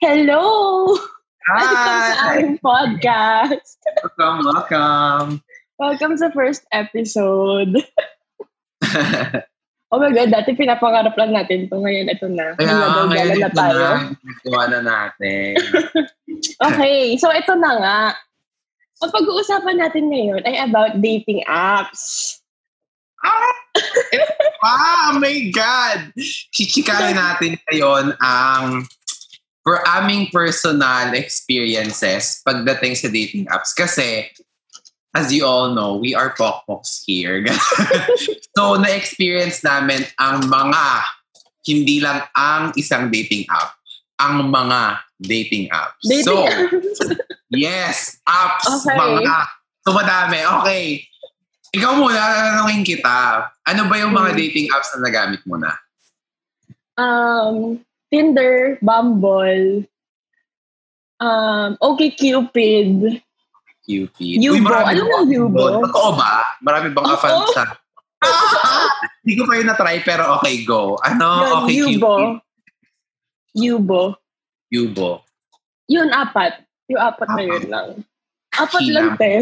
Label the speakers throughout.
Speaker 1: Hello! Welcome
Speaker 2: Hi!
Speaker 1: aming podcast.
Speaker 2: Welcome, welcome.
Speaker 1: Welcome sa first episode. Oh my God, dati pinapangarap lang natin to. Ngayon, ito na.
Speaker 2: Kaya
Speaker 1: Nagagala
Speaker 2: ngayon
Speaker 1: na
Speaker 2: ito
Speaker 1: tayo.
Speaker 2: ginagawa na natin.
Speaker 1: Okay, so ito na nga. Ang pag-uusapan natin ngayon ay about dating apps.
Speaker 2: ah, ah, oh my God! Chichikahin natin ngayon ang for aming personal experiences pagdating sa dating apps. Kasi, as you all know, we are pokpoks here. so, na-experience namin ang mga, hindi lang ang isang dating app, ang mga dating apps.
Speaker 1: Dating
Speaker 2: so,
Speaker 1: apps.
Speaker 2: Yes, apps,
Speaker 1: Okay.
Speaker 2: mga. So, madami. Okay. Ikaw muna, tanongin kita. Ano ba yung mga
Speaker 1: Hmm.
Speaker 2: dating apps na nagamit mo na?
Speaker 1: um, Tinder, Bumble, um, Okay Cupid.
Speaker 2: Cupid.
Speaker 1: Yubo.
Speaker 2: marami
Speaker 1: Alam mo Yubo?
Speaker 2: Totoo ba? Marami bang ka-fan sa... Hindi ko pa yun na-try, pero okay, go. Ano?
Speaker 1: Yun,
Speaker 2: okay,
Speaker 1: Yubo.
Speaker 2: Cupid.
Speaker 1: Yubo.
Speaker 2: Yubo.
Speaker 1: Yun, apat. Yung apat na yun lang. Apat lang, te.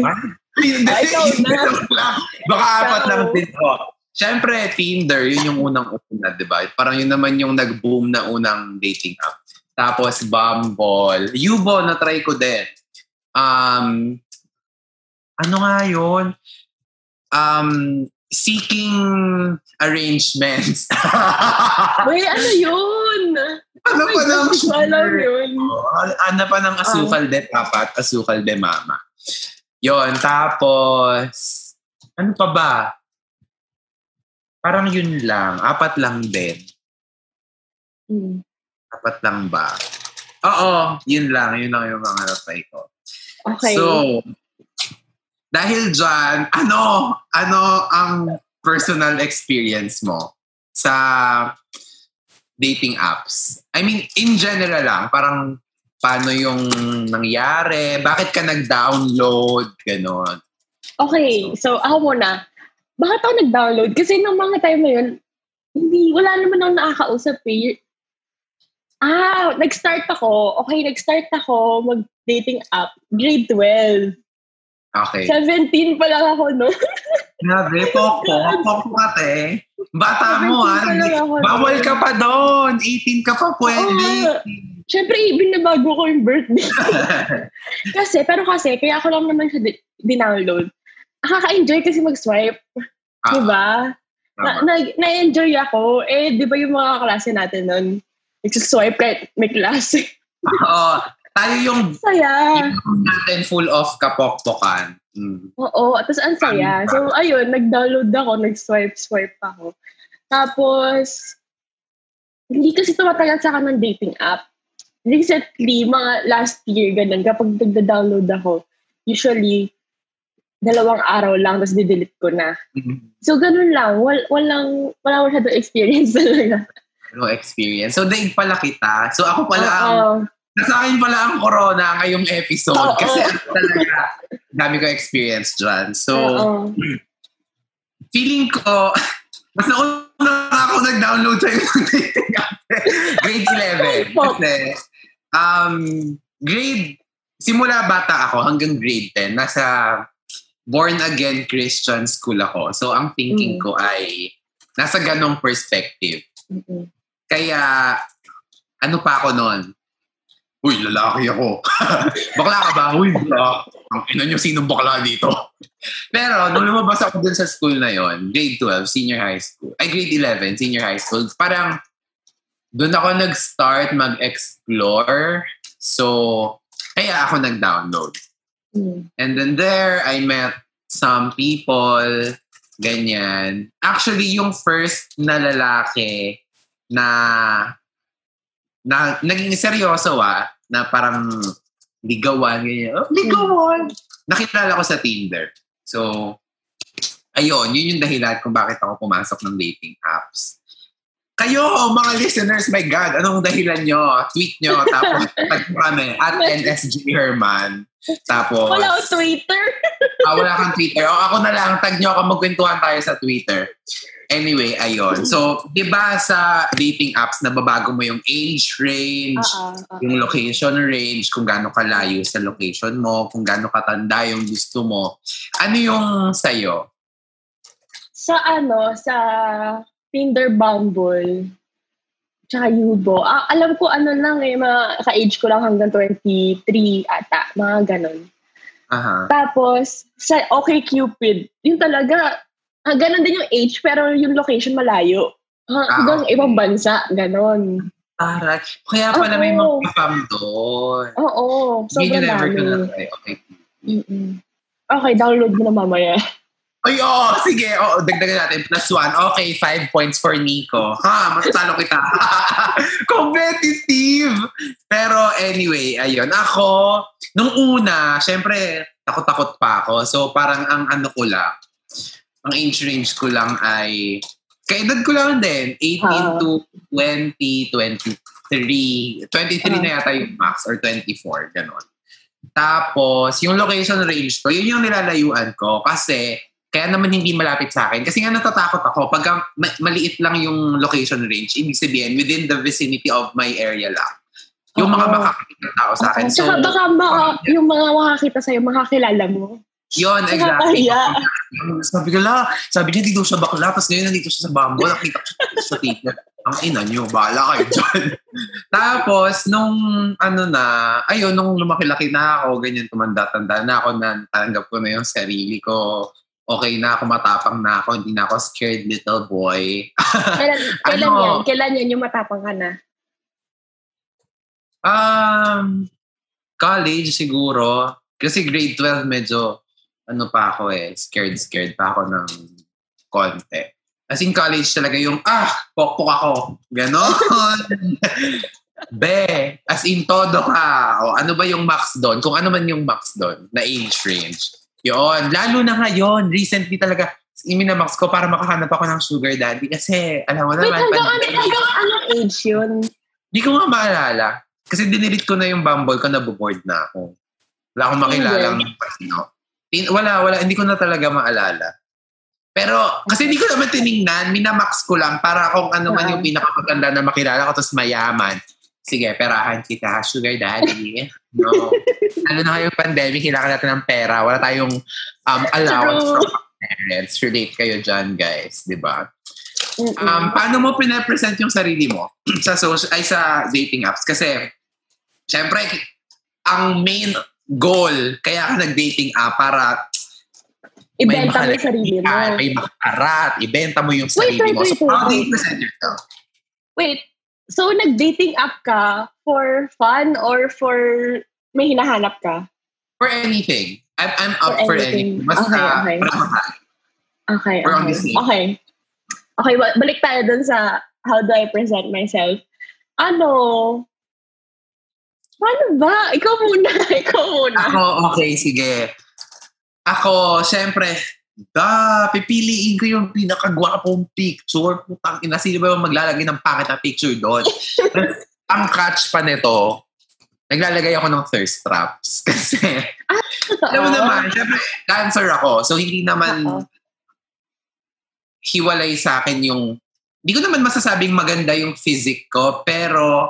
Speaker 2: Hindi,
Speaker 1: Ah, ikaw na.
Speaker 2: Baka apat lang din. Oh. Siyempre, Tinder, yun yung unang una, di ba? Parang yun naman yung nag-boom na unang dating app. Tapos, Bumble. Yubo, na-try ko din. Um, ano nga yun? Um, seeking arrangements.
Speaker 1: Uy, ano yun?
Speaker 2: ano
Speaker 1: Oh
Speaker 2: pa
Speaker 1: God,
Speaker 2: ng
Speaker 1: hindi ko alam yun.
Speaker 2: Ano pa ng asukal de papat, asukal de mama. Yon, tapos, ano pa ba? Parang yun lang. Apat lang din.
Speaker 1: Hmm.
Speaker 2: Apat lang ba? Oo, yun lang. Yun lang yung mga natry ko.
Speaker 1: Okay.
Speaker 2: So, dahil dyan, ano, ano ang personal experience mo sa dating apps? I mean, in general lang, parang paano yung nangyari? Bakit ka nag-download? Ganon.
Speaker 1: okay, so ako muna. Bakit ako nag-download? Kasi nung mga time na yun, hindi, wala naman ako nakakausap eh. Ah, nag-start ako. Okay, nag-start ako mag-dating app. Grade 12.
Speaker 2: Okay.
Speaker 1: 17 pa lang ako, no?
Speaker 2: Grabe, poko. Poko ka, te. Bata mo,
Speaker 1: 17
Speaker 2: ha?
Speaker 1: pa lang ako,
Speaker 2: Bawal ka pa doon. 18 ka pa pwede.
Speaker 1: Oo. Siyempre, binabago ko yung birthday. kasi, pero kasi, kaya ako lang naman siya di- dinownload. Nakaka-enjoy kasi mag-swipe.
Speaker 2: Ah,
Speaker 1: Diba? Na,
Speaker 2: tama.
Speaker 1: na, na-enjoy ako. Eh, di ba yung mga klase natin nun? Nagsuswipe kahit may klase.
Speaker 2: Oo. Tayo yung
Speaker 1: Saya.
Speaker 2: yung natin full of kapokpokan. Mm.
Speaker 1: Oo, tapos ang saya. So, ayun, nag-download ako, nag-swipe-swipe ako. Tapos, hindi kasi tumatagal sa akin ng dating app. Recently, mga last year, ganun, kapag nagda-download ako, usually, dalawang araw lang, tapos didelete ko na. So, ganun lang. Wal, walang, wala masyadong experience talaga.
Speaker 2: No experience. So, daig pala kita. So, ako pala ang,
Speaker 1: Oo.
Speaker 2: nasa akin pala ang corona ngayong episode.
Speaker 1: Oo.
Speaker 2: Kasi talaga, dami ko experience dyan. So,
Speaker 1: Oo.
Speaker 2: feeling ko, mas nauna ako nag-download sa yung dating app. grade 11. Kasi, um, grade, simula bata ako hanggang grade 10, nasa born again Christian school ako. So, ang thinking
Speaker 1: Mm.
Speaker 2: ko ay nasa ganong perspective.
Speaker 1: Mm-mm.
Speaker 2: Kaya, ano pa ako noon? Uy, lalaki ako. bakla ka ba? Uy, bakla. Ang ina nyo, sinong bakla dito? Pero, nung lumabas ako dun sa school na yon grade 12, senior high school, ay grade 11, senior high school, parang dun ako nag-start mag-explore. So, kaya ako nag-download. And then there, I met some people, ganyan. Actually, yung first na lalaki na, na naging seryoso ah, na parang ligawan, ganyan. Oh, ligawan! Nakilala ko sa Tinder. So, ayun, yun yung dahilan kung bakit ako pumasok ng dating apps. Kayo, mga listeners, my God, anong dahilan nyo? Tweet nyo, tapos tag kami, at NSG Herman. Tapos,
Speaker 1: Wala ako Twitter.
Speaker 2: ah, wala kang Twitter. O ako na lang, tag nyo ako, magkwentuhan tayo sa Twitter. Anyway, ayun. So, di ba sa dating apps, nababago mo yung age range,
Speaker 1: Oo, oo.
Speaker 2: yung location range, kung gaano kalayo sa location mo, kung gaano katanda yung gusto mo. Ano yung sa'yo?
Speaker 1: Sa ano, sa Tinder Bumble, tsaka Yubo, ah, alam ko ano lang eh, mga ka-age ko lang hanggang 23 ata, mga ganon.
Speaker 2: Aha.
Speaker 1: Tapos, sa Okay Cupid, yun talaga, ah, ganon din yung age, pero yung location malayo. Ah,
Speaker 2: Ah,
Speaker 1: hanggang
Speaker 2: okay.
Speaker 1: ibang bansa, ganon.
Speaker 2: Taray. Kaya pala may
Speaker 1: Oo.
Speaker 2: mga fam doon.
Speaker 1: Oo,
Speaker 2: Hindi nyo
Speaker 1: sobrang dami.
Speaker 2: na-try. Okay.
Speaker 1: Mm-mm. Okay, download mo na mamaya.
Speaker 2: Ay, oo, sige. Oo, dagdagan natin. Plus one. Okay, five points for Nico. Ha, matatalo kita. Competitive! Pero anyway, ayun. Ako, nung una, syempre, takot-takot pa ako. So, parang ang ano ko lang, ang age range ko lang ay, kaedad ko lang din, 18
Speaker 1: Ah.
Speaker 2: to 20, 23. 23 na yata yung max or 24, ganon. Tapos, yung location range ko, yun yung nilalayuan ko kasi kaya naman hindi malapit sa akin. Kasi nga natatakot ako pag ma- maliit lang yung location range, ibig sabihin within the vicinity of my area lang. Yung mga makakakita ng tao sa akin. So,
Speaker 1: Tsaka baka baka yung mga makakita sa'yo, makakilala mo.
Speaker 2: yun, exactly.
Speaker 1: Nakakahiya.
Speaker 2: Sabi ko la, sabi niya dito siya bakla, tapos ngayon nandito siya sa bambo, nakita ko siya sa Tinder. Ang ina niyo, bahala kayo dyan. Tapos, nung ano na, ayun, nung lumaki-laki na ako, ganyan, tumanda-tanda na ako, na tanggap ko na yung sarili ko, okay na ako, matapang na ako, hindi na ako scared little boy.
Speaker 1: Kailan, kailan
Speaker 2: Ano?
Speaker 1: yan? Kailan yan yung matapang ka na?
Speaker 2: Um, college siguro. Kasi grade 12 medyo, ano pa ako eh, scared-scared pa ako ng konti. As in college talaga yung, ah, pokpok ako. Ganon. Be, as in todo ka. O ano ba yung max doon? Kung ano man yung max doon na age range. Yun. Lalo na ngayon, recently talaga, iminamax ko para makahanap ako ng sugar daddy. Kasi, alam mo
Speaker 1: Wait,
Speaker 2: naman,
Speaker 1: hanggang, ano,
Speaker 2: pandemic.
Speaker 1: hanggang anong age yun?
Speaker 2: Di ko nga maalala. Kasi dinilit ko na yung Bumble ko, naboboard na ako. Wala akong makilala ng no? Wala, wala. Hindi ko na talaga maalala. Pero, kasi hindi ko naman tiningnan, minamax ko lang para kung ano man yung pinakamaganda na makilala ko, tapos mayaman. Sige, perahan kita, sugar daddy. No. ano na yung pandemic, kailangan natin ng pera. Wala tayong um, allowance
Speaker 1: True.
Speaker 2: from parents. Relate kayo dyan, guys. Di ba? Um, paano mo pinapresent yung sarili mo sa social, ay sa dating apps? Kasi, syempre, ang main goal, kaya ka nag-dating app para
Speaker 1: Ibenta mo yung sarili mo.
Speaker 2: makalakihan, may makarat, ibenta mo yung
Speaker 1: Wait,
Speaker 2: sarili
Speaker 1: wait,
Speaker 2: mo. So,
Speaker 1: wait, wait,
Speaker 2: how do you
Speaker 1: wait.
Speaker 2: present yourself?
Speaker 1: Wait, so nag-dating app ka for fun or for may hinahanap ka?
Speaker 2: For anything. I'm, I'm up
Speaker 1: For
Speaker 2: for,
Speaker 1: anything.
Speaker 2: anything. Basta,
Speaker 1: Okay, okay. Okay,
Speaker 2: We're on
Speaker 1: okay.
Speaker 2: the same.
Speaker 1: Okay. Okay, ba- balik tayo dun sa how do I present myself. Ano? Paano ba? Ikaw muna. Ikaw muna.
Speaker 2: Ako, okay, sige. Ako, syempre, da, pipiliin ko yung pinakagwapong picture. Putang ina, sino ba maglalagay ng pangit na picture doon? Ang catch pa nito, naglalagay ako ng thirst traps. Kasi,
Speaker 1: Totoo.
Speaker 2: alam mo naman, syempre, dancer ako. So, hindi naman
Speaker 1: Oo.
Speaker 2: hiwalay sa akin yung, hindi ko naman masasabing maganda yung physique ko, pero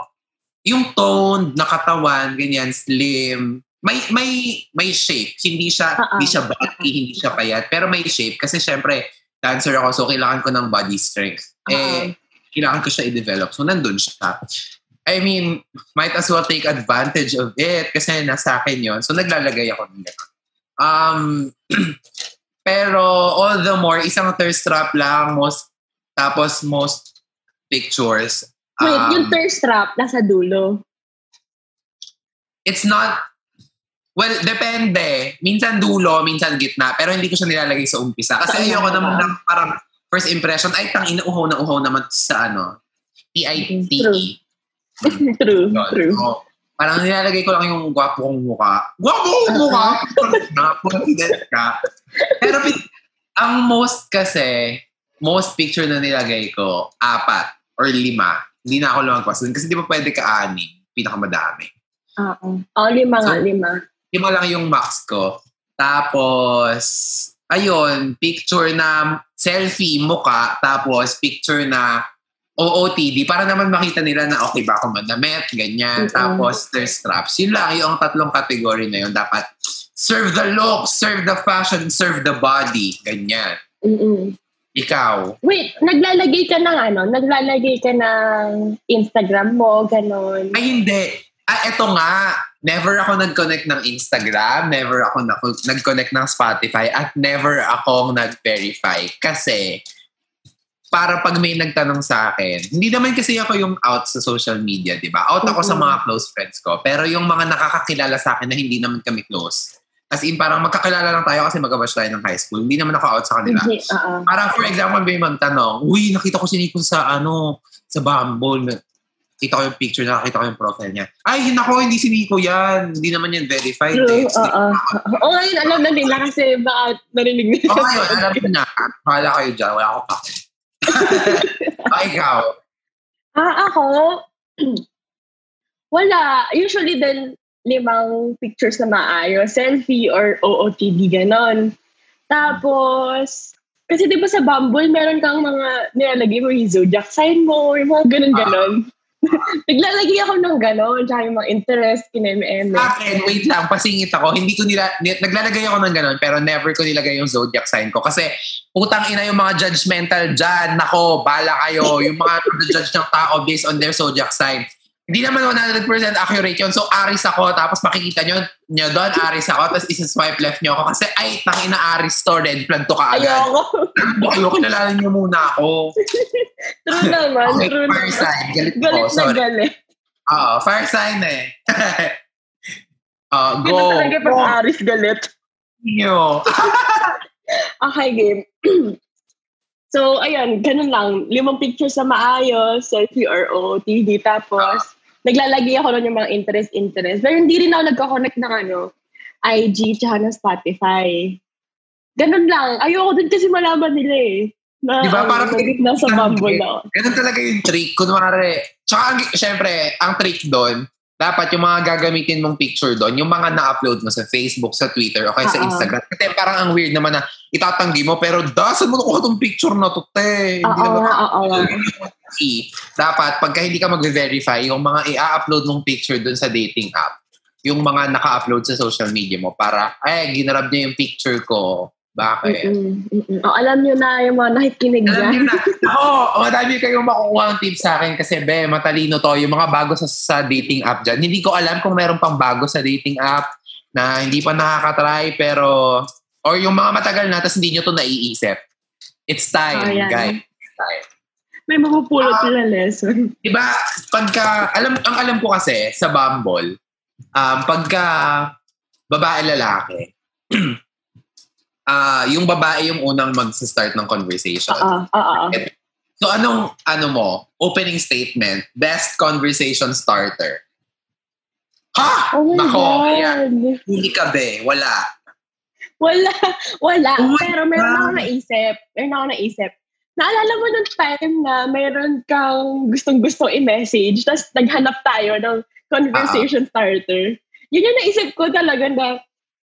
Speaker 2: yung tone, nakatawan, ganyan, slim, may may may shape. Hindi siya
Speaker 1: Oo.
Speaker 2: hindi siya bulky, hindi siya payat, pero may shape kasi syempre dancer ako so kailangan ko ng body strength. Eh kailangan ko siya i-develop. So nandun siya. I mean, might as well take advantage of it kasi nasa akin yon So naglalagay ako ng. Um, pero all the more, isang thirst trap lang, most, tapos most pictures.
Speaker 1: Wait,
Speaker 2: um,
Speaker 1: yung thirst trap nasa dulo.
Speaker 2: it's not, well, depende. Minsan dulo, minsan gitna, pero hindi ko siya nilalagay sa umpisa. Kasi
Speaker 1: Tama
Speaker 2: ayoko naman ng parang first impression, ay tang ina uhaw na uhaw naman sa ano, T-I-T-E.
Speaker 1: true,
Speaker 2: Yun.
Speaker 1: true.
Speaker 2: So, parang nilalagay ko lang yung gwapo kong mukha. Gwapo kong mukha! na, confident ka. Pero ang most kasi, most picture na nilagay ko, apat or lima. Hindi na ako lumagpas. Kasi di ba pwede ka anim? Pinakamadami.
Speaker 1: Oo. Oh, lima nga,
Speaker 2: So,
Speaker 1: Lima
Speaker 2: lang yung max ko. Tapos, ayun, picture na selfie, muka, tapos picture na OOTD para naman makita nila na okay ba ako manamit, ganyan.
Speaker 1: Mm-mm.
Speaker 2: Tapos there's straps. Yun lang, yung tatlong category na yun. Dapat serve the look, serve the fashion, serve the body. Ganyan.
Speaker 1: Mm-mm.
Speaker 2: Ikaw.
Speaker 1: Wait, naglalagay ka ng ano? Naglalagay ka ng Instagram mo, ganon.
Speaker 2: Ay, hindi. Ah, eto nga. Never ako nag-connect ng Instagram, never ako na- nag-connect ng Spotify, at never akong nag-verify. Kasi, para pag may nagtanong sa akin, hindi naman kasi ako yung out sa social media, di ba? Out ako sa
Speaker 1: Mhm.
Speaker 2: mga close friends ko. Pero yung mga nakakakilala sa akin na hindi naman kami close. As in, parang magkakilala lang tayo kasi magkabash tayo ng high school. Hindi naman ako out sa kanila.
Speaker 1: Hindi, oo.
Speaker 2: Parang for example, may magtanong, Uy, nakita ko si Nico sa ano, sa Bumble. Kita ko yung picture, nakakita ko yung profile niya. Ay, nako, hindi si Nico yan. Hindi naman yan verified.
Speaker 1: True,
Speaker 2: eh.
Speaker 1: oo. Oo, ngayon alam na nila kasi baka narinig nila.
Speaker 2: Oo, ngayon, alam na. Pahala kayo dyan. Wala ako pa. Ay, ikaw.
Speaker 1: Ah, ako? Wala. Usually din, limang pictures na maayos. Selfie or OOTD, ganon. Tapos, kasi di ba sa Bumble, meron kang mga nilalagay mo yung zodiac sign mo, yung mga ganon-ganon. Naglalagay ako ng ganon, tsaka yung mga interest, kineme-eme.
Speaker 2: Akin, wait lang, pasingit ako. Hindi ko nila, ni- naglalagay ako ng ganun, pero never ko nilagay yung zodiac sign ko. Kasi, putang ina yung mga judgmental dyan. Nako, bala kayo. Yung mga judge ng tao based on their zodiac sign. Hindi naman 100% accurate yun. So, Aris ako, tapos makikita nyo, nyo doon, Aris ako, tapos isa-swipe left nyo ako. Kasi, ay, tangina Aris to, red flag to ka agad.
Speaker 1: Ayoko.
Speaker 2: Kayo, kilala nyo muna ako.
Speaker 1: true naman,
Speaker 2: Okay,
Speaker 1: true
Speaker 2: fire
Speaker 1: naman.
Speaker 2: sign. Galit,
Speaker 1: Galit
Speaker 2: ko,
Speaker 1: na
Speaker 2: sorry.
Speaker 1: galit.
Speaker 2: Oo, fire sign eh. uh, go.
Speaker 1: talaga pag. Aris galit.
Speaker 2: Nyo.
Speaker 1: Okay, game. so, ayun, ganun lang. Limang pictures na maayos, selfie or OOTD. Tapos, naglalagay ako nun yung mga interest-interest. Pero hindi rin ako nagko-connect ng ano, IG tsaka ng Spotify. Ganun lang. Ayoko din kasi malaman nila eh. Na,
Speaker 2: Di ba?
Speaker 1: ano,
Speaker 2: Parang-
Speaker 1: nag- nasa Bumble ako.
Speaker 2: Ganun talaga yung trick. Kunwari, tsaka, syempre, ang trick doon, dapat yung mga gagamitin mong picture doon, yung mga na-upload mo sa Facebook, sa Twitter, o kaya sa. Instagram. Kasi parang ang weird naman na itatanggi mo, pero da, saan mo nakuha tong picture na to, te? Hindi naman
Speaker 1: oo
Speaker 2: dapat pagka hindi ka mag-verify, yung mga i-upload mong picture doon sa dating app, yung mga naka-upload sa social media mo para, ay, ginarab niya yung picture ko. Bakit?
Speaker 1: Mm-mm, mm-mm. Oh, alam nyo na yung mga nakikinig
Speaker 2: Alam
Speaker 1: dyan.
Speaker 2: niyo na, ako, madami kayong makukuha ng tips sa akin kasi be, matalino to. Yung mga bago sa, sa dating app dyan. Hindi ko alam kung meron pang bago sa dating app na hindi pa nakakatry pero or yung mga matagal na tapos hindi nyo to naiisip. It's time,
Speaker 1: Oh, yan.
Speaker 2: guys. It's time.
Speaker 1: May mapupulot
Speaker 2: Ah.
Speaker 1: sila lesson.
Speaker 2: Diba, pagka, alam, ang alam ko kasi sa Bumble, um, pagka babae lalaki, ah yung babae yung unang mag-start ng conversation.
Speaker 1: Oo, oo, oo.
Speaker 2: So anong ano mo, opening statement, best conversation starter? Ha!
Speaker 1: Oh my
Speaker 2: Nako,
Speaker 1: God.
Speaker 2: ayan. Hindi ka be, wala.
Speaker 1: Wala, wala.
Speaker 2: Oh
Speaker 1: Pero meron
Speaker 2: God.
Speaker 1: ako naisip. Meron ako naisip. Naalala mo nung time na meron kang gustong-gustong i-message, tapos naghanap tayo ng conversation starter. Yun yung naisip ko talaga na,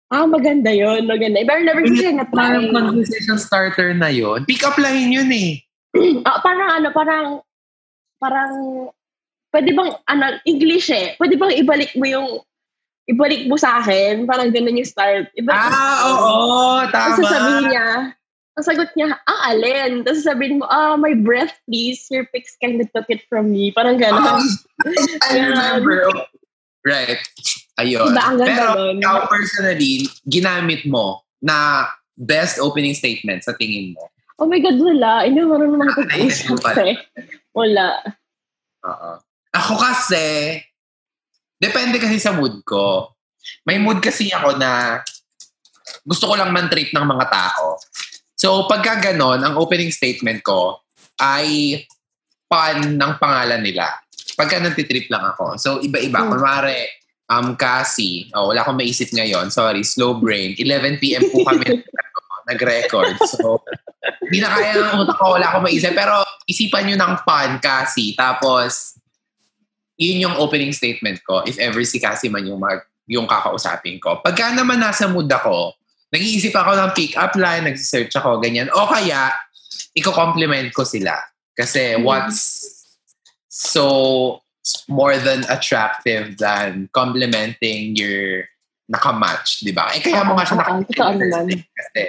Speaker 1: ah, maganda yun, maganda. Pero never ko siya
Speaker 2: Parang
Speaker 1: na-try.
Speaker 2: conversation starter na yon. Pick up line yun eh.
Speaker 1: Ah, parang ano, parang, parang, pwede bang, ano, English eh, pwede bang ibalik mo yung, ibalik mo sa akin, parang ganun yung start. Ibalik
Speaker 2: Ah,
Speaker 1: akin.
Speaker 2: oo, tama.
Speaker 1: Tapos sasabihin niya, ang sagot niya, ah, alin? Tapos sasabihin mo, ah, my breath, please. Your pics kind of took it from me. Parang gano'n.
Speaker 2: I remember. Right. Ayun.
Speaker 1: Diba, ang ganda
Speaker 2: Pero
Speaker 1: nun?
Speaker 2: ikaw personally, ginamit mo na best opening statement sa tingin mo.
Speaker 1: oh my God, wala. Hindi mo
Speaker 2: Ah,
Speaker 1: makapag-usap
Speaker 2: naisip mo
Speaker 1: eh. Wala.
Speaker 2: Oo. Ako kasi, depende kasi sa mood ko. May mood kasi ako na gusto ko lang man-trip ng mga tao. So, pagka ganon, ang opening statement ko ay pan ng pangalan nila. Pagka nagtitrip lang ako. So, iba-iba.
Speaker 1: Hmm.
Speaker 2: Kunwari, um, Cassie. Oh, wala akong maisip ngayon. Sorry, slow brain. 11 p.m. po kami nag-record. So, hindi na kaya ng utak ko. Wala akong maisip. Pero, isipan nyo ng pan, Cassie. Tapos, yun yung opening statement ko. If ever si Cassie man yung, mag, yung kakausapin ko. Pagka naman nasa mood ako, nag-iisip ako ng pick-up line, nag-search ako, ganyan. O kaya, i-compliment ko sila. Kasi
Speaker 1: Mm.
Speaker 2: what's so more than attractive than complimenting your nakamatch, di ba? Eh, kaya mo nga siya place Kasi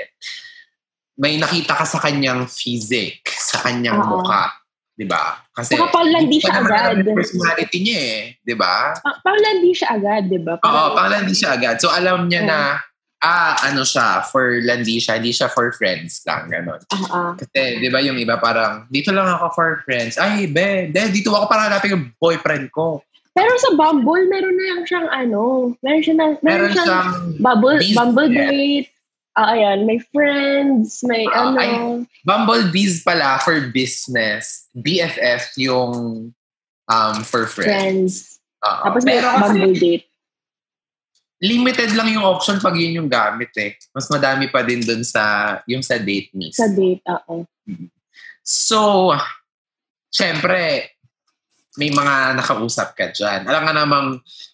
Speaker 2: may nakita ka sa kanyang physique, sa kanyang
Speaker 1: Oo.
Speaker 2: mukha. Di ba? Kasi
Speaker 1: Saka panlandi
Speaker 2: hindi pa
Speaker 1: siya agad.
Speaker 2: personality niya eh. Di ba?
Speaker 1: Pa- panglandi siya agad, di ba?
Speaker 2: Oo, panglandi siya agad. So alam niya
Speaker 1: Oo.
Speaker 2: na, ah, ano siya, for landi siya, hindi siya for friends lang, gano'n.
Speaker 1: Ah, ah.
Speaker 2: Kasi, di ba yung iba parang, dito lang ako for friends. Ay, be, de, dito ako para hanapin yung boyfriend ko.
Speaker 1: Pero sa Bumble, meron na yung siyang ano, meron siya na, meron,
Speaker 2: Meron
Speaker 1: siyang,
Speaker 2: siyang,
Speaker 1: Bumble,
Speaker 2: business.
Speaker 1: Bumble date, ah, ayan, may friends, may
Speaker 2: Ah,
Speaker 1: ano,
Speaker 2: ay, Bumblebees pala for business. BFF yung um, for friends.
Speaker 1: friends.
Speaker 2: Oo.
Speaker 1: Tapos may
Speaker 2: Pero
Speaker 1: Bumble date.
Speaker 2: Limited lang yung option pag yun yung gamit eh. Mas madami pa din dun sa, yung sa date mismo.
Speaker 1: Sa date, oo.
Speaker 2: So, syempre, may mga nakausap ka dyan. Alam nga namang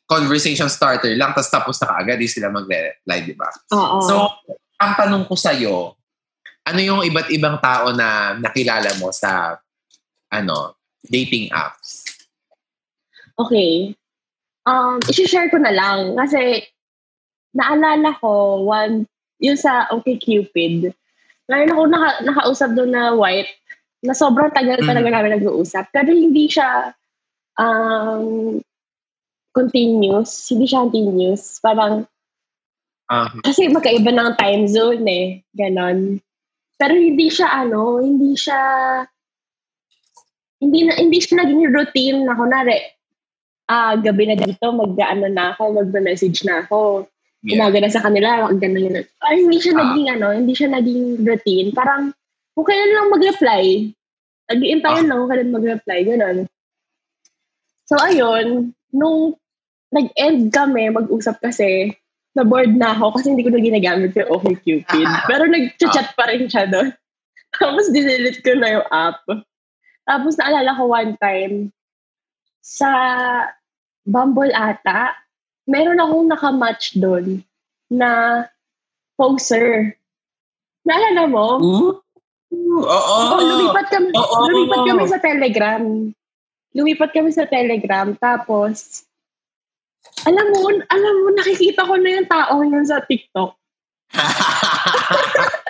Speaker 2: conversation starter lang, tapos tapos na kaagad, di sila magre-reply, di ba?
Speaker 1: Oo.
Speaker 2: So, ang tanong ko sa'yo, ano yung iba't ibang tao na nakilala mo sa ano dating apps?
Speaker 1: Okay. Um, isi-share ko na lang kasi naalala ko one yung sa OkCupid. Meron ako naka, nakausap doon na white na sobrang tagal
Speaker 2: Mm.
Speaker 1: talaga namin nag-uusap. Pero hindi siya um, continuous. Hindi siya continuous. Parang,
Speaker 2: Ah,
Speaker 1: kasi magkaiba ng time zone eh. Ganon. Pero hindi siya ano, hindi siya hindi na hindi siya naging routine na kunwari ah gabi na dito mag-ano na ako, magme-message na ako.
Speaker 2: Yeah.
Speaker 1: Umaga na sa kanila, mag ganun yun. Ay, hindi siya
Speaker 2: Ah.
Speaker 1: naging ano, hindi siya naging routine. Parang kung kailan lang mag-reply, nag-iintayan
Speaker 2: Ah.
Speaker 1: lang kung kailan mag-reply, ganun. So ayun, nung nag-end kami, mag-usap kasi, na-bored na ako kasi hindi ko na ginagamit yung OkCupid. Pero nag-chat pa rin siya doon. Tapos dinelete ko na yung app. Tapos naalala ko one time, sa Bumble ata, meron akong nakamatch doon na poser. Naalala mo?
Speaker 2: Ooh. Oo.
Speaker 1: Oh, lumipat kami,
Speaker 2: Oo.
Speaker 1: lumipat kami sa Telegram. Lumipat kami sa Telegram. Tapos, alam mo, alam mo, nakikita ko na yung tao yun sa TikTok.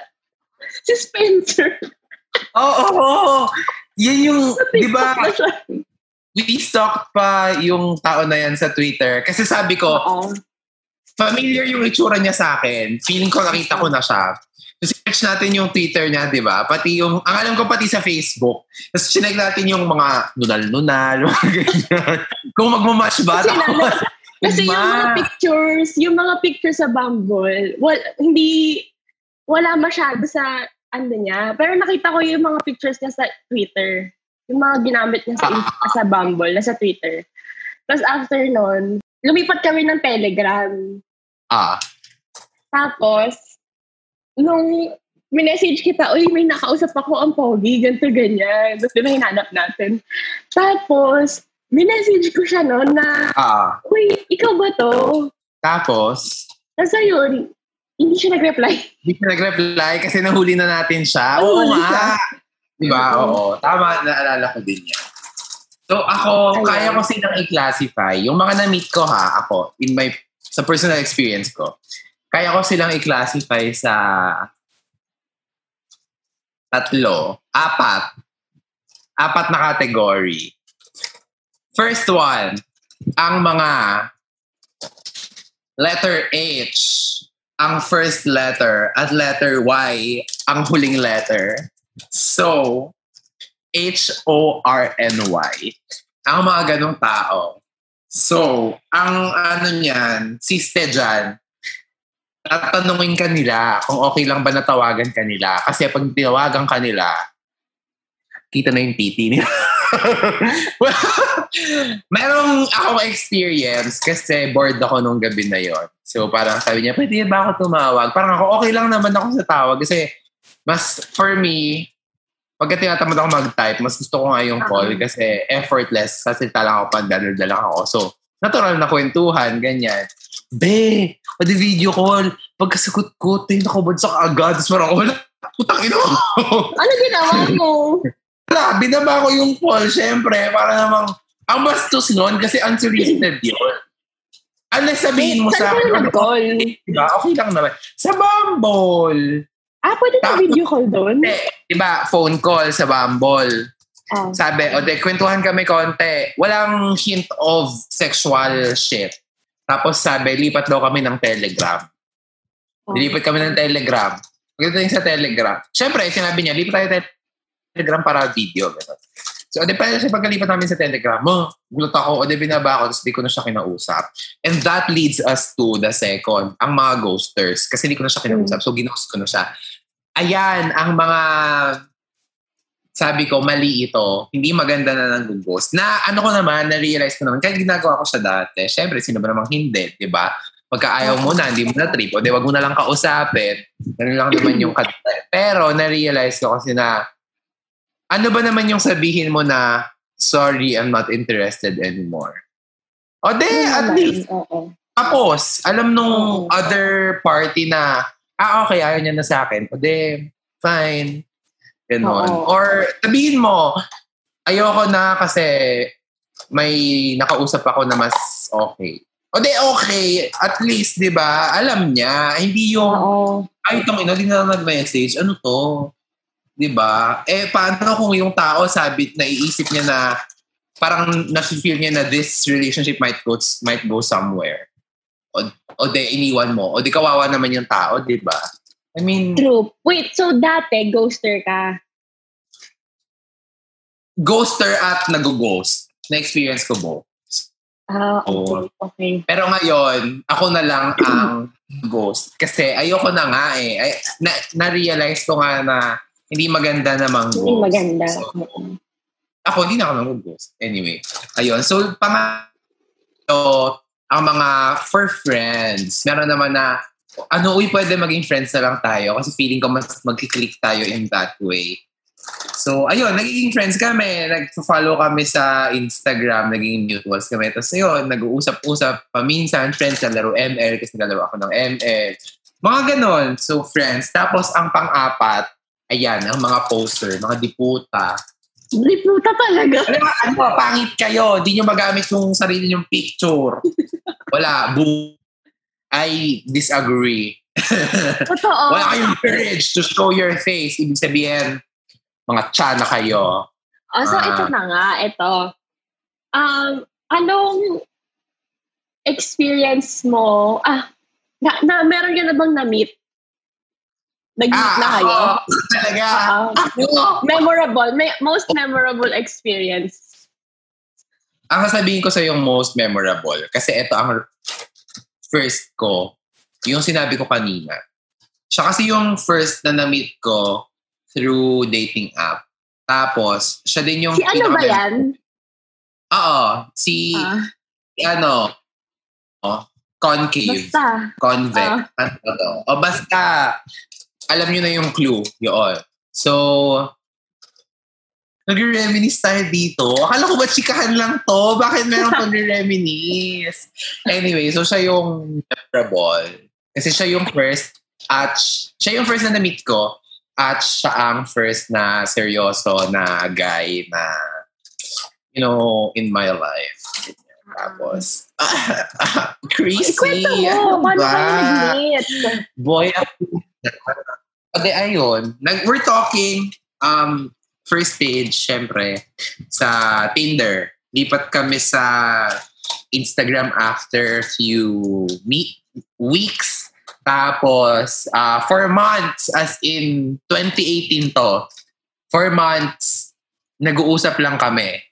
Speaker 1: Si Spencer.
Speaker 2: Oo. oo. Yan yung, di ba. We stalked pa yung tao na yan sa Twitter. Kasi sabi ko, familiar yung itsura niya sa akin. Feeling ko nakita ko na siya. So, search natin yung Twitter niya, di ba? Pati yung, ang alam ko pati sa Facebook. Tapos sinag natin yung mga nunal-nunal, mga ganyan. Kung magmamatch ba?
Speaker 1: Kasi
Speaker 2: Tapos,
Speaker 1: Kasi yung mga pictures, yung mga pictures sa Bumble, well, hindi, wala masyado sa, ano niya. Pero nakita ko yung mga pictures niya sa Twitter. Yung mga ginamit niya sa, sa Bumble, na sa Twitter. Tapos after nun, lumipat kami ng Telegram.
Speaker 2: ah,
Speaker 1: Tapos, nung minessage kita, uy, may nakausap ako ang pogi, ganito, ganyan. Tapos yun ang hinanap natin. Tapos, minessage ko siya noon na,
Speaker 2: ah.
Speaker 1: uy, ikaw ba to?
Speaker 2: Tapos,
Speaker 1: Tapos ayun, hindi siya nag-reply.
Speaker 2: hindi siya nag-reply kasi nahuli na natin siya. Oo nga.
Speaker 1: siya.
Speaker 2: Di ba?
Speaker 1: Oo.
Speaker 2: Tama, naalala ko din yan. So ako,
Speaker 1: Ayan.
Speaker 2: kaya ko silang i-classify. Yung mga na-meet ko ha, ako, in my, sa personal experience ko, kaya ko silang i-classify sa tatlo, apat, apat na category. First one, ang mga letter H, ang first letter, at letter Y, ang huling letter. So, H-O-R-N-Y. Ang mga ganong tao. So, ang ano niyan, siste dyan, tatanungin ka nila kung okay lang ba natawagan ka nila. Kasi pag tinawagan ka nila, kita na yung titi nila. Merong akong experience kasi bored ako nung gabi na yon. So parang sabi niya, pwede ba ako tumawag? Parang ako, okay lang naman ako sa tawag kasi mas for me, pagka tinatamad ako mag-type, mas gusto ko nga yung call kasi effortless. Sasalita lang ako pag dadal lang ako. So, natural na kwentuhan, ganyan. be, pwede video call. Pagkasagot ko, tayo nakabad sa agad. Tapos parang ako, wala, putang ina mo.
Speaker 1: Ano ginawa mo?
Speaker 2: wala, binaba ko yung call, syempre, para namang, ang bastos nun, kasi unsolicited yun. Ano sabihin mo sa
Speaker 1: Saan ka na nag-call?
Speaker 2: Diba? Okay lang naman. Sa Bumble.
Speaker 1: Ah, pwede na
Speaker 2: Tapos-
Speaker 1: video call doon?
Speaker 2: Diba, phone call sa Bumble.
Speaker 1: Ah.
Speaker 2: Sabi, o de, kwentuhan kami konti. Walang hint of sexual shit. Tapos sabi, lipat daw kami ng Telegram.
Speaker 1: Ah.
Speaker 2: Nilipat kami ng Telegram. Pagdating sa Telegram. Siyempre, sinabi niya, lipat tayo Telegram para video. Ganun. So, o de, siya pagkalipat namin sa Telegram, mo, gulat ako, o de, binaba ako, tapos di ko na siya kinausap. And that leads us to the second, ang mga ghosters. Kasi di ko na siya kinausap, so ginost ko na siya. Ayan, ang mga sabi ko, mali ito. Hindi maganda na nang ghost. Na ano ko naman, na-realize ko naman, kahit ginagawa ko siya dati, syempre, sino ba namang hindi, di ba? Pagka ayaw mo na, hindi mo na trip, o di wag mo na lang kausapin. Ganun lang naman yung kat- Pero, na-realize ko kasi na, ano ba naman yung sabihin mo na, sorry, I'm not interested anymore. O di, at least, tapos, alam nung other party na, ah, okay, ayaw niya na sa akin. O de, fine. Ganon.
Speaker 1: Oo.
Speaker 2: Or, sabihin mo, ayoko na kasi may nakausap ako na mas okay. O de, okay. At least, di ba, alam niya. Hindi yung,
Speaker 1: Oo.
Speaker 2: ay, itong ina, di na nag-message. Ano to? Di ba? Eh, paano kung yung tao sabi, naiisip niya na parang nasi-feel niya na this relationship might go, might go somewhere. O, o de, iniwan mo. O di kawawa naman yung tao, di ba? I mean,
Speaker 1: True. Wait, so dati, ghoster ka?
Speaker 2: ghoster at nag-ghost. Na-experience ko both.
Speaker 1: Ah, okay. Okay.
Speaker 2: Pero ngayon, ako na lang ang ghost. Kasi ayoko na nga eh. Ay, na, na-realize ko nga na hindi maganda namang ghost.
Speaker 1: Hindi maganda.
Speaker 2: So, ako, hindi na ako nag-ghost. Anyway, ayun. So, pangatlo, ang mga for friends, meron naman na, ano, uy, pwede maging friends na lang tayo kasi feeling ko mas magkiklik tayo in that way. So, ayun, nagiging friends kami. Nag-follow kami sa Instagram, naging mutuals kami. Tapos ayun, nag-uusap-usap paminsan, friends na laro ML kasi nalaro ako ng ML. Mga ganon. So, friends. Tapos, ang pang-apat, ayan, ang mga poster, mga diputa,
Speaker 1: Riputa talaga.
Speaker 2: ano, ano, pangit kayo. Di nyo magamit yung sarili nyong picture. Wala. Boo. I disagree.
Speaker 1: Totoo.
Speaker 2: Wala kayong courage to show your face. Ibig sabihin, mga tsana kayo.
Speaker 1: Oh, so
Speaker 2: Ah.
Speaker 1: ito na nga, ito. Um, anong experience mo? Ah, na, na meron ka na bang na-meet? Nag-meet na kayo?
Speaker 2: ako, talaga.
Speaker 1: Ah,
Speaker 2: Ako.
Speaker 1: memorable, may, most memorable experience.
Speaker 2: Ang sasabihin ko sa yung most memorable, kasi ito ang first ko, yung sinabi ko kanina. Siya kasi yung first na na-meet ko through dating app. Tapos, siya din yung...
Speaker 1: Si ano ba yan?
Speaker 2: Oo. Si,
Speaker 1: Ah,
Speaker 2: si ano, oh, concave,
Speaker 1: basta.
Speaker 2: convex, ano to. O basta, alam nyo na yung clue, yun. So, nagre-reminisce tayo dito. Akala ko ba chikahan lang to? Bakit meron pag-reminisce? Anyway, so siya yung memorable. Kasi siya yung first at siya yung first na na-meet ko at siya ang first na seryoso na guy na you know, in my life. Tapos, crazy.
Speaker 1: Ikwento
Speaker 2: Ano
Speaker 1: mo, paano
Speaker 2: ba?
Speaker 1: kayo nag-meet?
Speaker 2: Boy, Okay, ayun. Nag, we're talking, um, first page, syempre, sa Tinder. Lipat kami sa Instagram after few me- weeks. Tapos, uh, four months, as in 2018 to, four months, nag-uusap lang kami.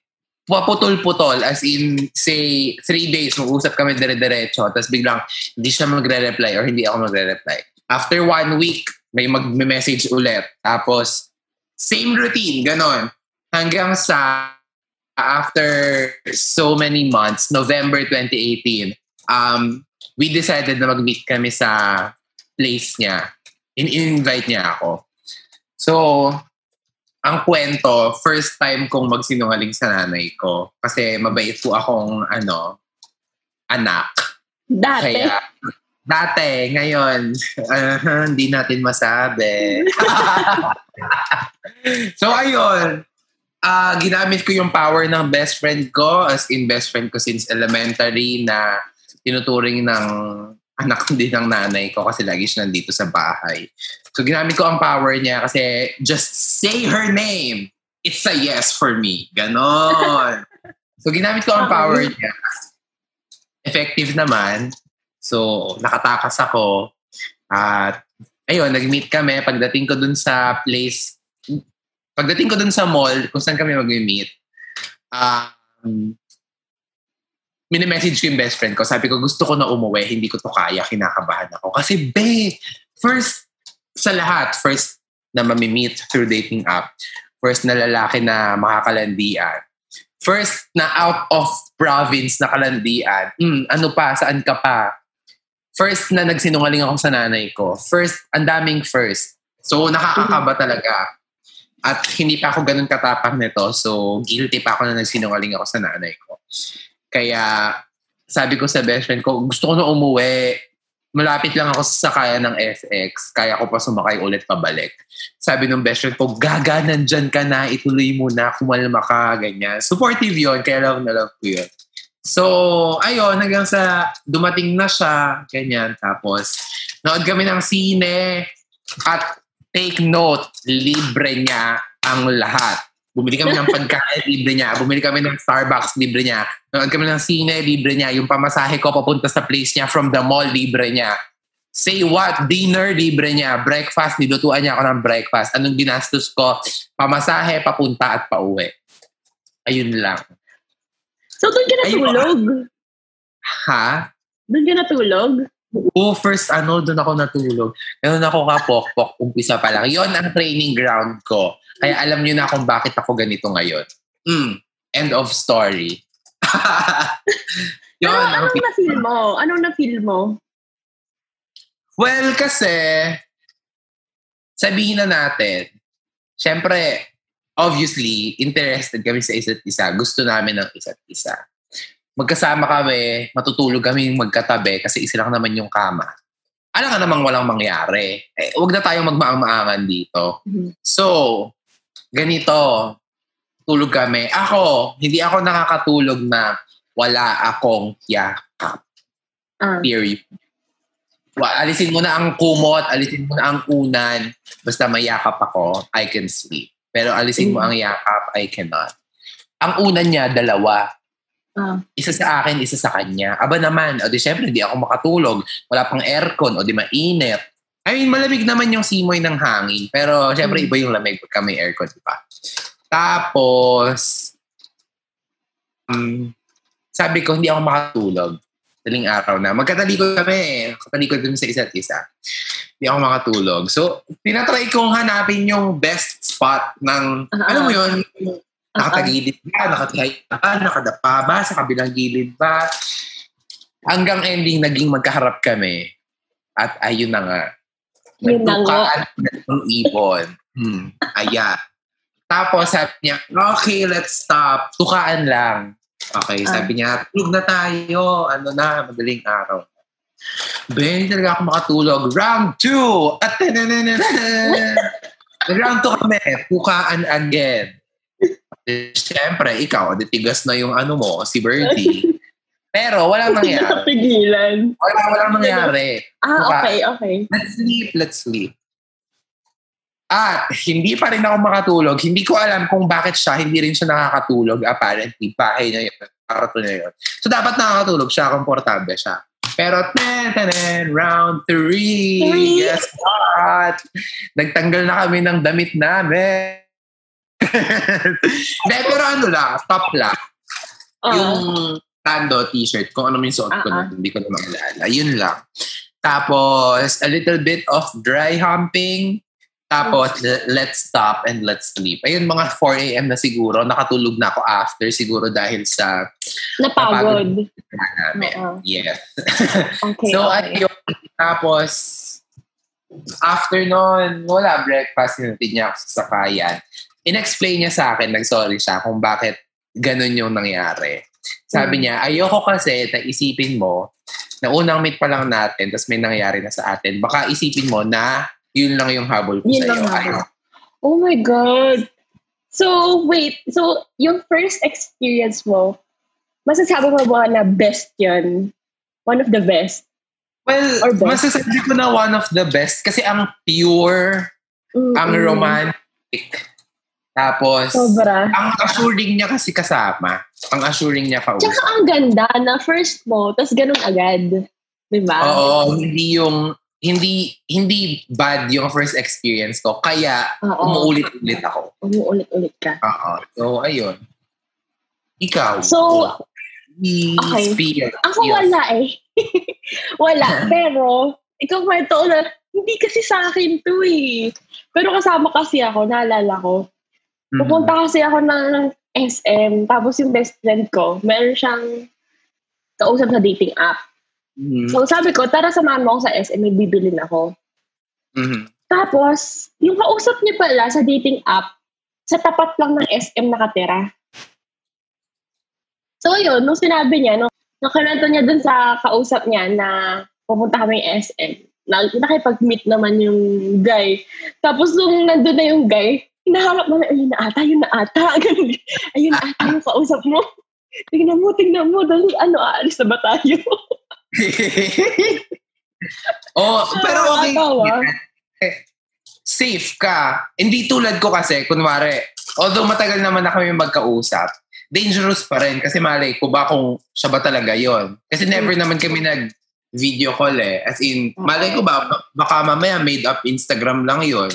Speaker 2: Paputol-putol, as in, say, three days, mag-uusap kami dire-diretso, tapos biglang, hindi siya magre-reply or hindi ako magre-reply. After one week, may mag-message ulit. Tapos, same routine, ganon. Hanggang sa, after so many months, November 2018, um, we decided na mag-meet kami sa place niya. In-invite niya ako. So, ang kwento, first time kong magsinungaling sa nanay ko. Kasi mabait po akong, ano, anak.
Speaker 1: Dati.
Speaker 2: Kaya, dati, ngayon, uh, hindi natin masabi. so, ayun. Uh, ginamit ko yung power ng best friend ko, as in best friend ko since elementary na tinuturing ng anak din ng nanay ko kasi lagi siya nandito sa bahay. So ginamit ko ang power niya kasi just say her name. It's a yes for me. Ganon. so ginamit ko ang power niya. Effective naman. So nakatakas ako. At ayun, nag-meet kami. Pagdating ko dun sa place pagdating ko dun sa mall, kung saan kami mag-meet, um, mini-message ko yung best friend ko. Sabi ko, gusto ko na umuwi. Hindi ko to kaya. Kinakabahan ako. Kasi, be, first sa lahat, first na mamimit through dating app, first na lalaki na makakalandian, first na out of province na kalandian, mm, ano pa, saan ka pa? First na nagsinungaling ako sa nanay ko. First, ang daming first. So, nakakakaba talaga. At hindi pa ako ganun katapang nito. So, guilty pa ako na nagsinungaling ako sa nanay ko. Kaya, sabi ko sa best friend ko, gusto ko na umuwi. Malapit lang ako sa sakaya ng FX. Kaya ko pa sumakay ulit pabalik. Sabi ng best friend ko, gaga, nandyan ka na. Ituloy mo na. Kumalma ka. Ganyan. Supportive yon Kaya love na love ko yun. So, ayun, hanggang sa dumating na siya, ganyan. Tapos, nood kami ng sine at take note, libre niya ang lahat. Bumili kami ng pagkain, libre niya. Bumili kami ng Starbucks, libre niya. Nanood kami ng sine, libre niya. Yung pamasahe ko papunta sa place niya from the mall, libre niya. Say what? Dinner, libre niya. Breakfast, nilutuan niya ako ng breakfast. Anong ginastos ko? Pamasahe, papunta at pauwi. Ayun lang.
Speaker 1: So, doon ka natulog?
Speaker 2: Ha?
Speaker 1: Doon ka natulog?
Speaker 2: Oo, first ano, doon ako natulog. Ganun ako kapok-pok, umpisa pa lang. Yon ang training ground ko. Kaya alam niyo na kung bakit ako ganito ngayon. Mm, end of story.
Speaker 1: Yon, ano, anong na-feel mo? Anong na-feel mo?
Speaker 2: Well, kasi, sabihin na natin, syempre, obviously, interested kami sa isa't isa. Gusto namin ng isa't isa magkasama kami, matutulog kami magkatabi kasi isa lang naman yung kama. Alam ka namang walang mangyari. Eh, huwag na tayong magmaang-maangan dito. Mm-hmm. So, ganito, tulog kami. Ako, hindi ako nakakatulog na wala akong yakap. Uh. Period. Alisin mo na ang kumot, alisin mo na ang unan. Basta may yakap ako, I can sleep. Pero alisin mm. mo ang yakap, I cannot. Ang unan niya, dalawa. Uh. Isa sa akin, isa sa kanya. Aba naman, o di syempre, hindi ako makatulog. Wala pang aircon, o di mainit. I mean, malamig naman yung simoy ng hangin. Pero syempre, mm. iba yung lamig pagka may aircon, di ba? Tapos, um, sabi ko, hindi ako makatulog. Daling araw na. Magkatalikod kami eh. Katalikod kami sa isa't isa. Hindi ako makatulog. So, tinatry kong hanapin yung best spot ng, uh-huh. alam mo yun, Nakatagilid ba? Nakatihaya ba? Nakadapa ba? Sa kabilang gilid ba? Hanggang ending, naging magkaharap kami. At ayun na nga. Nagtukaan ng ibon. Hmm. Aya. Tapos sabi niya, okay, let's stop. Tukaan lang. Okay, ah. sabi niya, tulog na tayo. Ano na, madaling araw. Ben, talaga ako makatulog. Round two! At Round two kami. Tukaan again. Siyempre, ikaw, tigas na yung ano mo, si Birdie. Pero walang nangyari.
Speaker 1: Napigilan.
Speaker 2: Wala, walang nangyari.
Speaker 1: Ah, okay, okay.
Speaker 2: Let's sleep, let's sleep. At hindi pa rin ako makatulog. Hindi ko alam kung bakit siya, hindi rin siya nakakatulog. Apparently, bahay niya yun. Karato niya yun. So, dapat nakakatulog siya, komportable siya. Pero, ten, ten, round three. three. Yes, what? Nagtanggal na kami ng damit namin. De, pero ano lang, top lang. Uh-huh. Yung Tando t-shirt, kung ano yung suot ko uh-huh. hindi ko na maalala. Yun lang. Tapos, a little bit of dry humping. Tapos, let's stop and let's sleep. Ayun, mga 4 a.m. na siguro. Nakatulog na ako after siguro dahil sa...
Speaker 1: Napagod.
Speaker 2: Namin. Uh-huh. Yes. okay, so, okay. ayun. Tapos, after nun, wala breakfast. Hinatid niya ako sa sakayan inexplain niya sa akin, nag-sorry siya kung bakit ganun yung nangyari. Sabi niya, ayoko kasi na isipin mo na unang meet pa lang natin tapos may nangyari na sa atin. Baka isipin mo na yun lang yung habol ko
Speaker 1: Yun
Speaker 2: sa'yo. Ayaw.
Speaker 1: Oh my God. So, wait. So, yung first experience mo, masasabi mo ba na best yun? One of the best?
Speaker 2: Well,
Speaker 1: Or best?
Speaker 2: masasabi ko na one of the best kasi ang pure,
Speaker 1: Mm-mm.
Speaker 2: ang romantic. Tapos,
Speaker 1: Sobra.
Speaker 2: ang assuring niya kasi kasama. Ang assuring niya kausap.
Speaker 1: Tsaka ang ganda na first mo, tas ganun agad. Diba?
Speaker 2: Oo, hindi yung hindi hindi bad yung first experience ko. Kaya
Speaker 1: Oo.
Speaker 2: umuulit-ulit ako.
Speaker 1: Umuulit-ulit ka.
Speaker 2: Oo. So ayun. Ikaw.
Speaker 1: So, okay.
Speaker 2: spill.
Speaker 1: Ako
Speaker 2: Yes.
Speaker 1: wala eh. wala. Pero, ikaw kwento na, hindi kasi sa akin to eh. Pero kasama kasi ako, naalala ko.
Speaker 2: Mhm.
Speaker 1: Pupunta kasi ako ng SM, tapos yung best friend ko, meron siyang kausap sa dating app.
Speaker 2: Mhm.
Speaker 1: So sabi ko, tara samahan mo ako sa SM, may bibilin ako.
Speaker 2: Mhm.
Speaker 1: Tapos, yung kausap niya pala sa dating app, sa tapat lang ng SM nakatira. So yun, nung sinabi niya, nung nakalento niya dun sa kausap niya na pupunta kami SM, na, nakipag-meet naman yung guy. Tapos nung nandun na yung guy, hinaharap naman, ayun na ata, yun na ata. Ayun na ata yung kausap mo. Tingnan mo, tingnan mo, dali, ano, aalis na ba tayo?
Speaker 2: oh, pero okay. Safe ka. Hindi tulad ko kasi, kunwari, although matagal naman na kami magkausap, dangerous pa rin kasi malay ko ba kung siya ba talaga yon Kasi never naman kami nag video call eh. As in, malay ko ba, ba- baka mamaya made up Instagram lang yon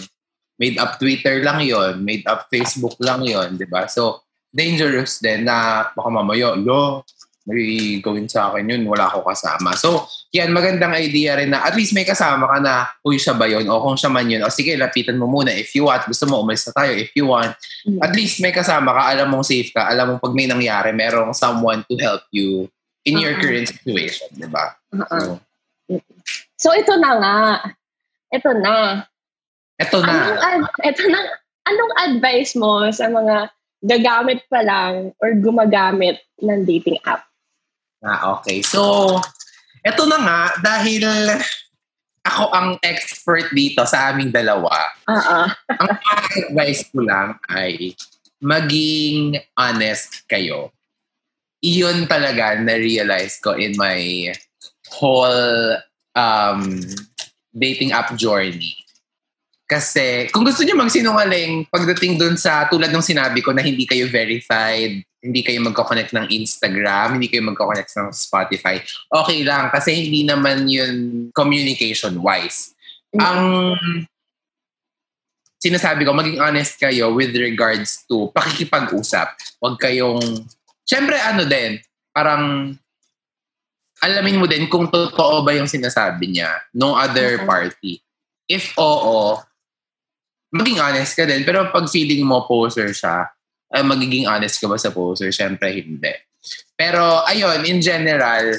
Speaker 2: Made up Twitter lang yon Made up Facebook lang yon di ba? So, dangerous din na baka mamaya, lo, may gawin sa akin yun, wala ako kasama. So, yan, magandang idea rin na at least may kasama ka na, uy, siya ba yun? O kung siya man yun, o sige, lapitan mo muna if you want. Gusto mo, umalis na tayo if you want.
Speaker 1: Mm.
Speaker 2: At least may kasama ka, alam mong safe ka, alam mong pag may nangyari, merong someone to help you in your
Speaker 1: Uh-uh.
Speaker 2: current situation, di ba?
Speaker 1: Uh-uh.
Speaker 2: So,
Speaker 1: So ito na nga. Ito na. Anong,
Speaker 2: na.
Speaker 1: ad- ito na. Anong advice mo sa mga gagamit pa lang or gumagamit ng dating app?
Speaker 2: Ah, okay. So, eto na nga, dahil ako ang expert dito sa aming dalawa,
Speaker 1: Oo.
Speaker 2: ang advice ko lang ay maging honest kayo. Iyon talaga na-realize ko in my whole um, dating app journey. Kasi kung gusto niyo magsinungaling pagdating dun sa tulad ng sinabi ko na hindi kayo verified, hindi kayo magkoconnect ng Instagram, hindi kayo magkoconnect ng Spotify, okay lang kasi hindi naman yun communication-wise. Ang sinasabi ko, maging honest kayo with regards to pakikipag-usap. Huwag kayong, syempre ano din, parang alamin mo din kung totoo ba yung sinasabi niya no other
Speaker 1: Okay.
Speaker 2: party. If oo, maging honest ka din. Pero pag feeling mo poser siya, ay magiging honest ka ba sa poser? Syempre hindi. Pero ayun, in general,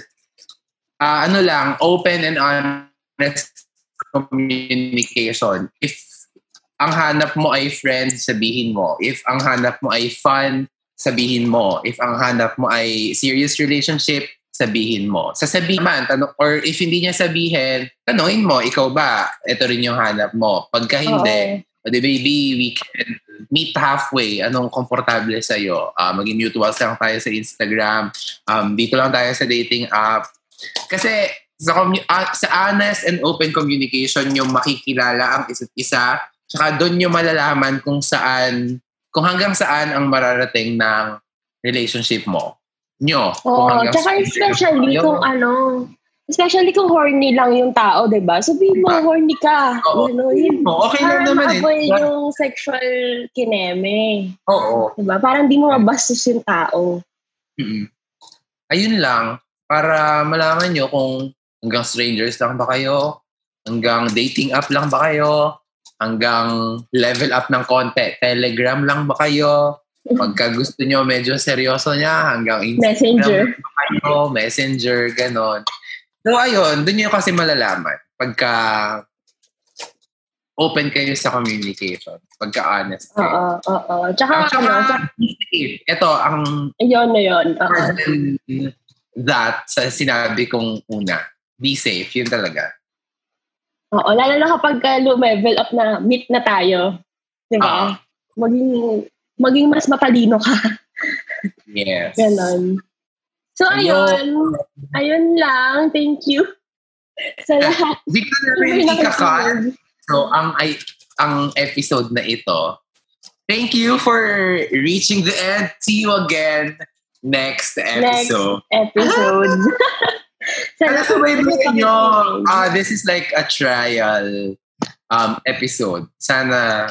Speaker 2: ah, ano lang, open and honest communication. If ang hanap mo ay friend, sabihin mo. If ang hanap mo ay fun, sabihin mo. If ang hanap mo ay serious relationship, sabihin mo. Sasabihin man, tanong, or if hindi niya sabihin, tanongin mo, ikaw ba? Ito rin yung hanap mo. Pagka hindi, o di baby, we can meet halfway. Anong komportable sa'yo? Uh, maging mutuals lang tayo sa Instagram. Um, dito lang tayo sa dating app. Kasi sa, commu- ah, sa honest and open communication, yung makikilala ang isa't isa, tsaka doon yung malalaman kung saan, kung hanggang saan ang mararating ng relationship mo. Nyo.
Speaker 1: Oo,
Speaker 2: hanggang
Speaker 1: tsaka especially kung ano, especially kung horny lang yung tao, 'di ba? Sabihin mo,
Speaker 2: Diba?
Speaker 1: horny ka.
Speaker 2: Oo.
Speaker 1: Ano, yun.
Speaker 2: Oo, okay lang
Speaker 1: Para
Speaker 2: naman eh.
Speaker 1: ma-avoid yung sexual kineme.
Speaker 2: Oo.
Speaker 1: 'Di ba? Parang di mo mabastos yung tao.
Speaker 2: Mm-mm. Ayun lang, para malaman nyo kung hanggang strangers lang ba kayo, hanggang dating app lang ba kayo, hanggang level up ng konti, telegram lang ba kayo, pagka gusto nyo medyo seryoso niya, hanggang Instagram
Speaker 1: Messenger.
Speaker 2: lang ba kayo, messenger, ganon. So ayun, dun nyo kasi malalaman. Pagka open kayo sa communication. Pagka-honest kayo.
Speaker 1: Oo, oo. Tsaka,
Speaker 2: At saka,
Speaker 1: ano.
Speaker 2: Ito, ang
Speaker 1: yun na yun.
Speaker 2: Than that sa sinabi kong una. Be safe. Yun talaga.
Speaker 1: Oo, lalo na kapag uh, level up na meet na tayo. Di ba?
Speaker 2: Ah.
Speaker 1: Maging, maging mas matalino ka.
Speaker 2: Yes.
Speaker 1: Ganon. So, ayun. Ayun lang. Thank you. Sa lahat.
Speaker 2: Di ka na rin ikakat. So, ang ay ang episode na ito, thank you for reaching the end. See you again next episode.
Speaker 1: episode. Sa
Speaker 2: Kaya
Speaker 1: ng
Speaker 2: nyo, ah, this is like a trial um, episode. Sana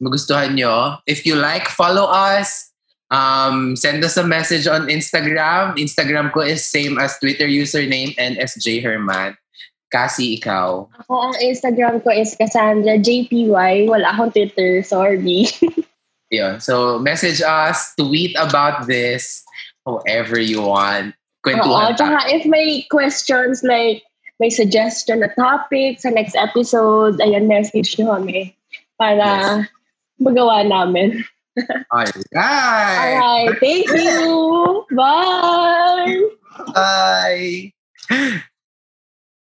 Speaker 2: magustuhan nyo. If you like, follow us. Um, send us a message on Instagram. Instagram ko is same as Twitter username NSJ Herman. Kasi ikaw.
Speaker 1: Ako, ang Instagram ko is Cassandra JPY. Wala akong Twitter. Sorry.
Speaker 2: Yun. So, message us, tweet about this, however you want.
Speaker 1: Oo,
Speaker 2: Kwentuhan
Speaker 1: tsaka
Speaker 2: tayo.
Speaker 1: if may questions like may suggestion na topic sa next episode, ayan, message nyo kami para magawa namin.
Speaker 2: All
Speaker 1: right. All right. Thank you. Bye.
Speaker 2: Bye.